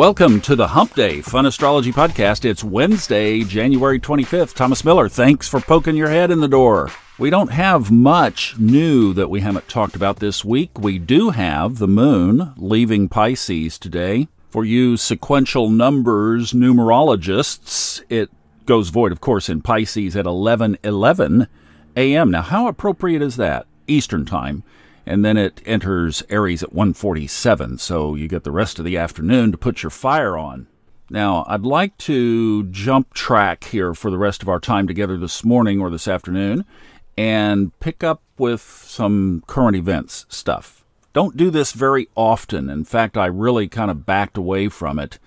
Welcome to the Hump Day Fun Astrology Podcast. It's Wednesday, January 25th. Thomas Miller, thanks for poking your head in the door. We don't have much new that we haven't talked about this week. We do have the moon leaving Pisces today. For you sequential numbers numerologists, it goes void, of course, in Pisces at 11 11 a.m. Now, how appropriate is that? Eastern Time and then it enters Aries at 147, so you get the rest of the afternoon to put your fire on. Now, I'd like to jump track here for the rest of our time together this morning or this afternoon and pick up with some current events stuff. Don't do this very often. In fact, I really kind of backed away from it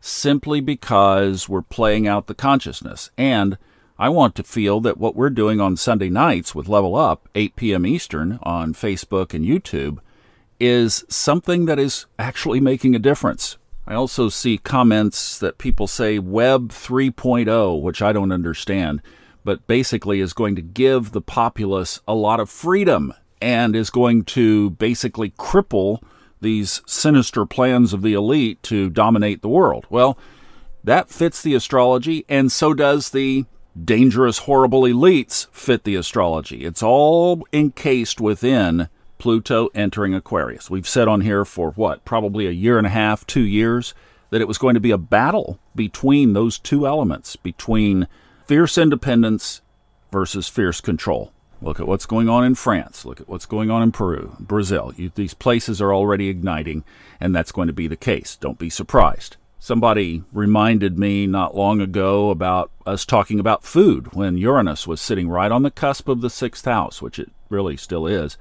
simply because we're playing out the consciousness. And I want to feel that what we're doing on Sunday nights with Level Up, 8 p.m. Eastern on Facebook and YouTube, is something that is actually making a difference. I also see comments that people say Web 3.0, which I don't understand, but basically is going to give the populace a lot of freedom and is going to basically cripple these sinister plans of the elite to dominate the world. Well, that fits the astrology, and so does the dangerous, horrible elites fit the astrology. It's all encased within Pluto entering Aquarius. We've said on here for what, probably a year and a half, two years, that it was going to be a battle between those two elements, between fierce independence versus fierce control. Look at what's going on in France. Look at what's going on in Peru, Brazil. You, these places are already igniting, and that's going to be the case. Don't be surprised. Somebody reminded me not long ago about us talking about food when Uranus was sitting right on the cusp of the sixth house, which it really still is.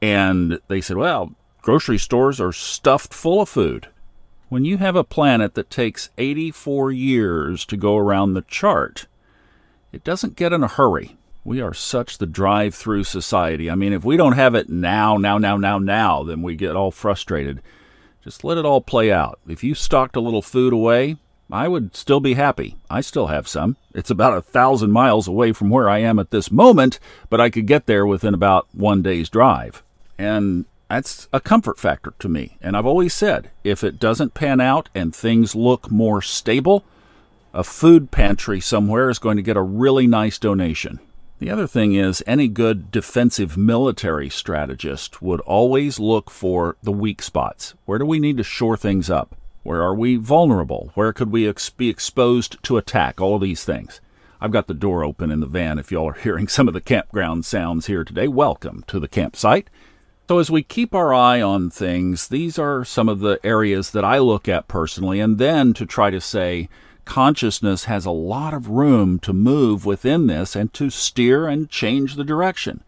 And they said, well, grocery stores are stuffed full of food. When you have a planet that takes 84 years to go around the chart, it doesn't get in a hurry. We are such the drive through society. I mean, if we don't have it now, now, now, now, now, then we get all frustrated. Just let it all play out. If you stocked a little food away, I would still be happy. I still have some. It's about a thousand miles away from where I am at this moment, but I could get there within about one day's drive. And that's a comfort factor to me. And I've always said if it doesn't pan out and things look more stable, a food pantry somewhere is going to get a really nice donation. The other thing is, any good defensive military strategist would always look for the weak spots. Where do we need to shore things up? Where are we vulnerable? Where could we ex- be exposed to attack? All these things. I've got the door open in the van if y'all are hearing some of the campground sounds here today. Welcome to the campsite. So, as we keep our eye on things, these are some of the areas that I look at personally, and then to try to say, consciousness has a lot of room to move within this and to steer and change the direction.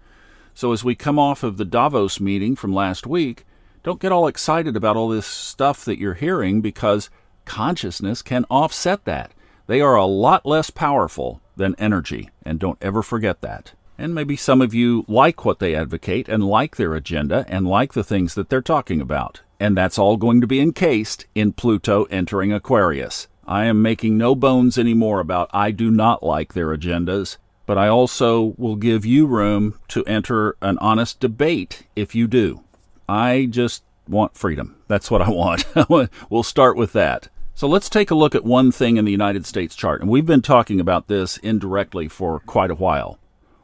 So, as we come off of the Davos meeting from last week, don't get all excited about all this stuff that you're hearing because consciousness can offset that. They are a lot less powerful than energy, and don't ever forget that. And maybe some of you like what they advocate and like their agenda and like the things that they're talking about. And that's all going to be encased in Pluto entering Aquarius. I am making no bones anymore about I do not like their agendas, but I also will give you room to enter an honest debate if you do. I just want freedom. That's what I want. we'll start with that. So let's take a look at one thing in the United States chart. And we've been talking about this indirectly for quite a while.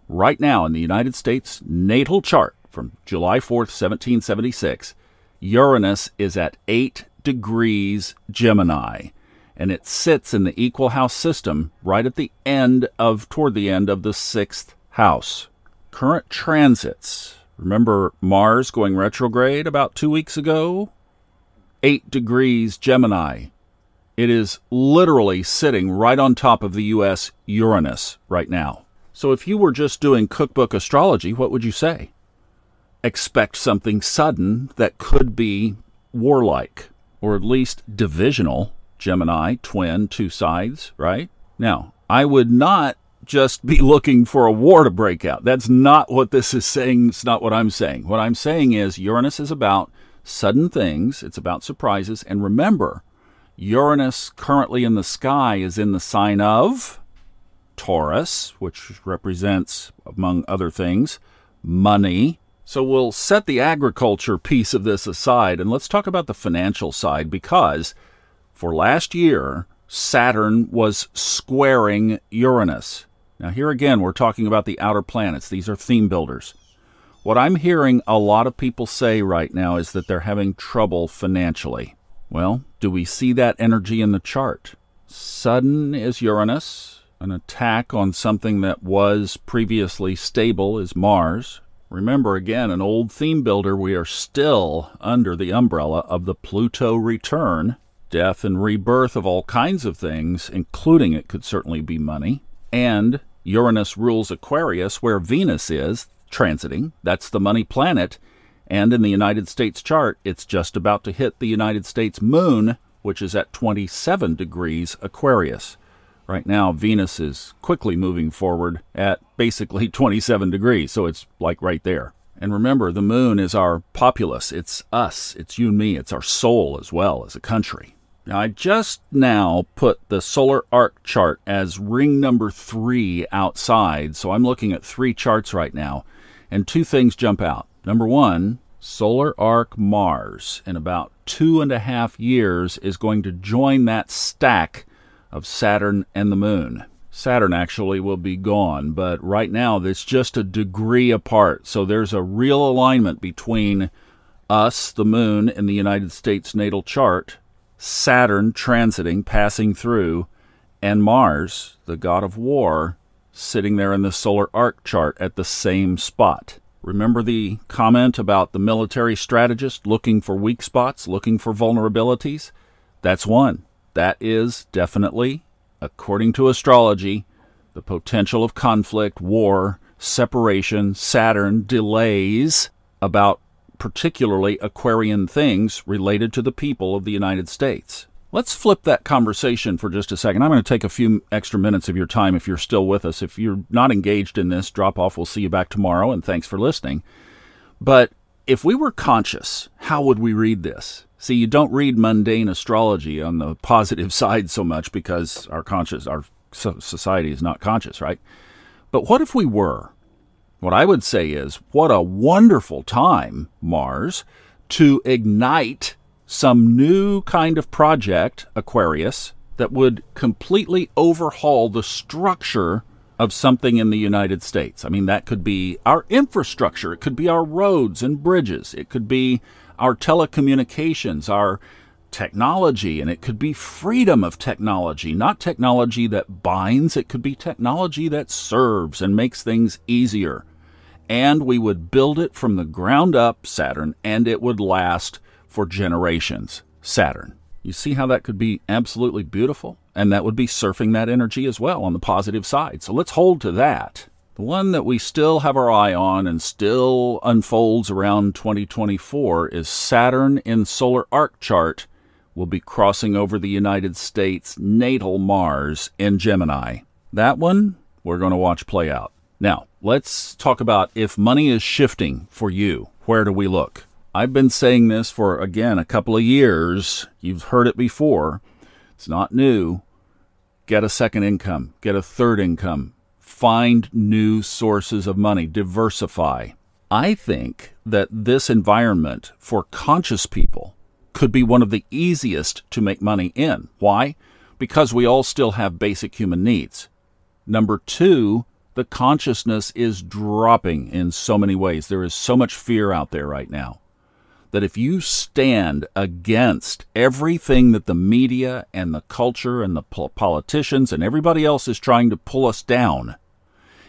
Right now, in the United States natal chart from July 4th, 1776, Uranus is at 8 degrees Gemini and it sits in the equal house system right at the end of, toward the end of the sixth house. Current transits. Remember Mars going retrograde about two weeks ago? Eight degrees Gemini. It is literally sitting right on top of the U.S. Uranus right now. So if you were just doing cookbook astrology, what would you say? Expect something sudden that could be warlike, or at least divisional, Gemini, twin, two sides, right? Now, I would not just be looking for a war to break out. That's not what this is saying. It's not what I'm saying. What I'm saying is Uranus is about sudden things, it's about surprises. And remember, Uranus currently in the sky is in the sign of Taurus, which represents, among other things, money. So we'll set the agriculture piece of this aside and let's talk about the financial side because For last year, Saturn was squaring Uranus. Now, here again, we're talking about the outer planets. These are theme builders. What I'm hearing a lot of people say right now is that they're having trouble financially. Well, do we see that energy in the chart? Sudden is Uranus. An attack on something that was previously stable is Mars. Remember, again, an old theme builder, we are still under the umbrella of the Pluto return, death and rebirth of all kinds of things, including it could certainly be money. And Uranus rules Aquarius, where Venus is transiting. That's the money planet. And in the United States chart, it's just about to hit the United States moon, which is at 27 degrees Aquarius. Right now, Venus is quickly moving forward at basically 27 degrees, so it's like right there. And remember, the moon is our populace. It's us. It's you and me. It's our soul as well as a country. Now, I just now put the solar arc chart as ring number three outside, so I'm looking at three charts right now, and two things jump out. Number one, solar arc Mars in about two and a half years is going to join that stack of Saturn and the moon. Saturn actually will be gone, but right now it's just a degree apart. So there's a real alignment between us, the moon, and the United States natal chart, Saturn transiting, passing through, and Mars, the god of war, sitting there in the solar arc chart at the same spot. Remember the comment about the military strategist looking for weak spots, looking for vulnerabilities? That's one. That is definitely, according to astrology, the potential of conflict, war, separation, Saturn, delays about particularly Aquarian things related to the people of the United States. Let's flip that conversation for just a second. I'm going to take a few extra minutes of your time if you're still with us. If you're not engaged in this, drop off. We'll see you back tomorrow, and thanks for listening. But if we were conscious, how would we read this? See, you don't read mundane astrology on the positive side so much because our conscious, our society is not conscious, right? But what if we were? What I would say is, what a wonderful time, Mars, to ignite some new kind of project, Aquarius, that would completely overhaul the structure of something in the United States. I mean, that could be our infrastructure, it could be our roads and bridges, it could be our telecommunications, our technology, and it could be freedom of technology, not technology that binds, it could be technology that serves and makes things easier. And we would build it from the ground up, Saturn, and it would last for generations, Saturn. You see how that could be absolutely beautiful? And that would be surfing that energy as well on the positive side. So let's hold to that. The one that we still have our eye on and still unfolds around 2024 is Saturn in solar arc chart will be crossing over the United States natal Mars in Gemini. That one we're going to watch play out. Now, let's talk about if money is shifting for you, where do we look? I've been saying this for, again, a couple of years. You've heard it before. It's not new. Get a second income, get a third income, find new sources of money, diversify. I think that this environment for conscious people could be one of the easiest to make money in. Why? Because we all still have basic human needs. Number two, the consciousness is dropping in so many ways. There is so much fear out there right now that if you stand against everything that the media and the culture and the politicians and everybody else is trying to pull us down,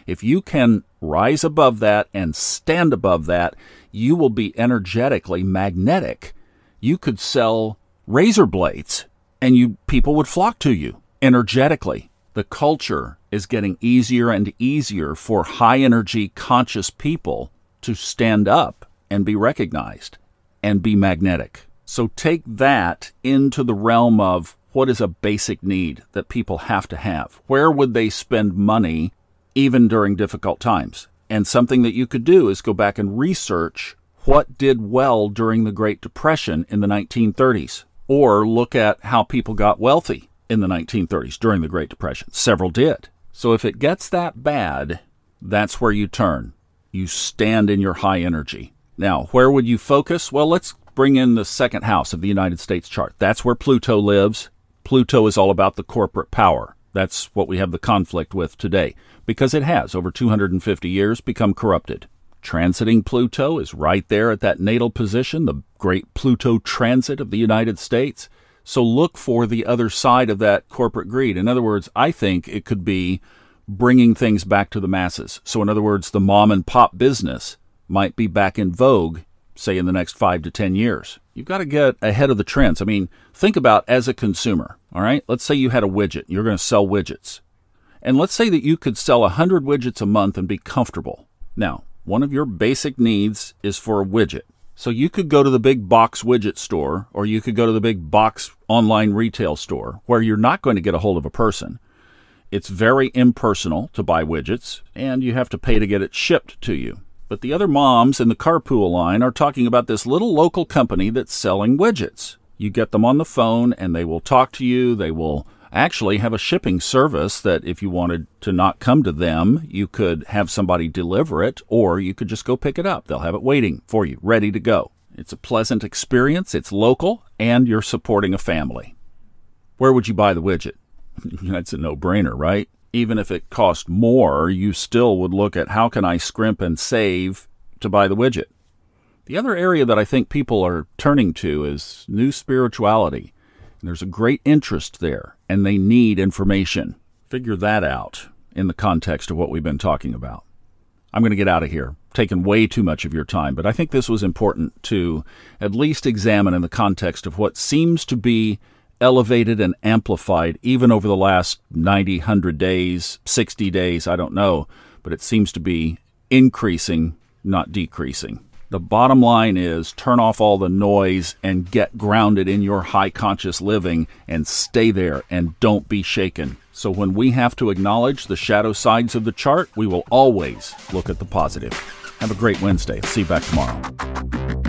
if you can rise above that and stand above that, you will be energetically magnetic. You could sell razor blades and you people would flock to you energetically. The culture is getting easier and easier for high energy conscious people to stand up and be recognized and be magnetic. So take that into the realm of what is a basic need that people have to have? Where would they spend money even during difficult times. And something that you could do is go back and research what did well during the Great Depression in the 1930s, or look at how people got wealthy in the 1930s during the Great Depression. Several did. So if it gets that bad, that's where you turn. You stand in your high energy. Now, where would you focus? Well, let's bring in the second house of the United States chart. That's where Pluto lives. Pluto is all about the corporate power. That's what we have the conflict with today, because it has, over 250 years, become corrupted. Transiting Pluto is right there at that natal position, the great Pluto transit of the United States. So look for the other side of that corporate greed. In other words, I think it could be bringing things back to the masses. So, in other words, the mom and pop business might be back in vogue, say, in the next five to 10 years. You've got to get ahead of the trends. I mean, think about as a consumer, all right? Let's say you had a widget, you're going to sell widgets. And let's say that you could sell 100 widgets a month and be comfortable. Now, one of your basic needs is for a widget. So you could go to the big box widget store or you could go to the big box online retail store where you're not going to get a hold of a person. It's very impersonal to buy widgets and you have to pay to get it shipped to you. But the other moms in the carpool line are talking about this little local company that's selling widgets. You get them on the phone and they will talk to you. They will actually have a shipping service that if you wanted to not come to them, you could have somebody deliver it or you could just go pick it up. They'll have it waiting for you, ready to go. It's a pleasant experience, it's local, and you're supporting a family. Where would you buy the widget? That's a no brainer, right? even if it cost more, you still would look at how can I scrimp and save to buy the widget. The other area that I think people are turning to is new spirituality. There's a great interest there, and they need information. Figure that out in the context of what we've been talking about. I'm going to get out of here, Taken way too much of your time, but I think this was important to at least examine in the context of what seems to be elevated and amplified even over the last 90, 100 days, 60 days, I don't know, but it seems to be increasing, not decreasing. The bottom line is turn off all the noise and get grounded in your high conscious living and stay there and don't be shaken. So when we have to acknowledge the shadow sides of the chart, we will always look at the positive. Have a great Wednesday. See you back tomorrow.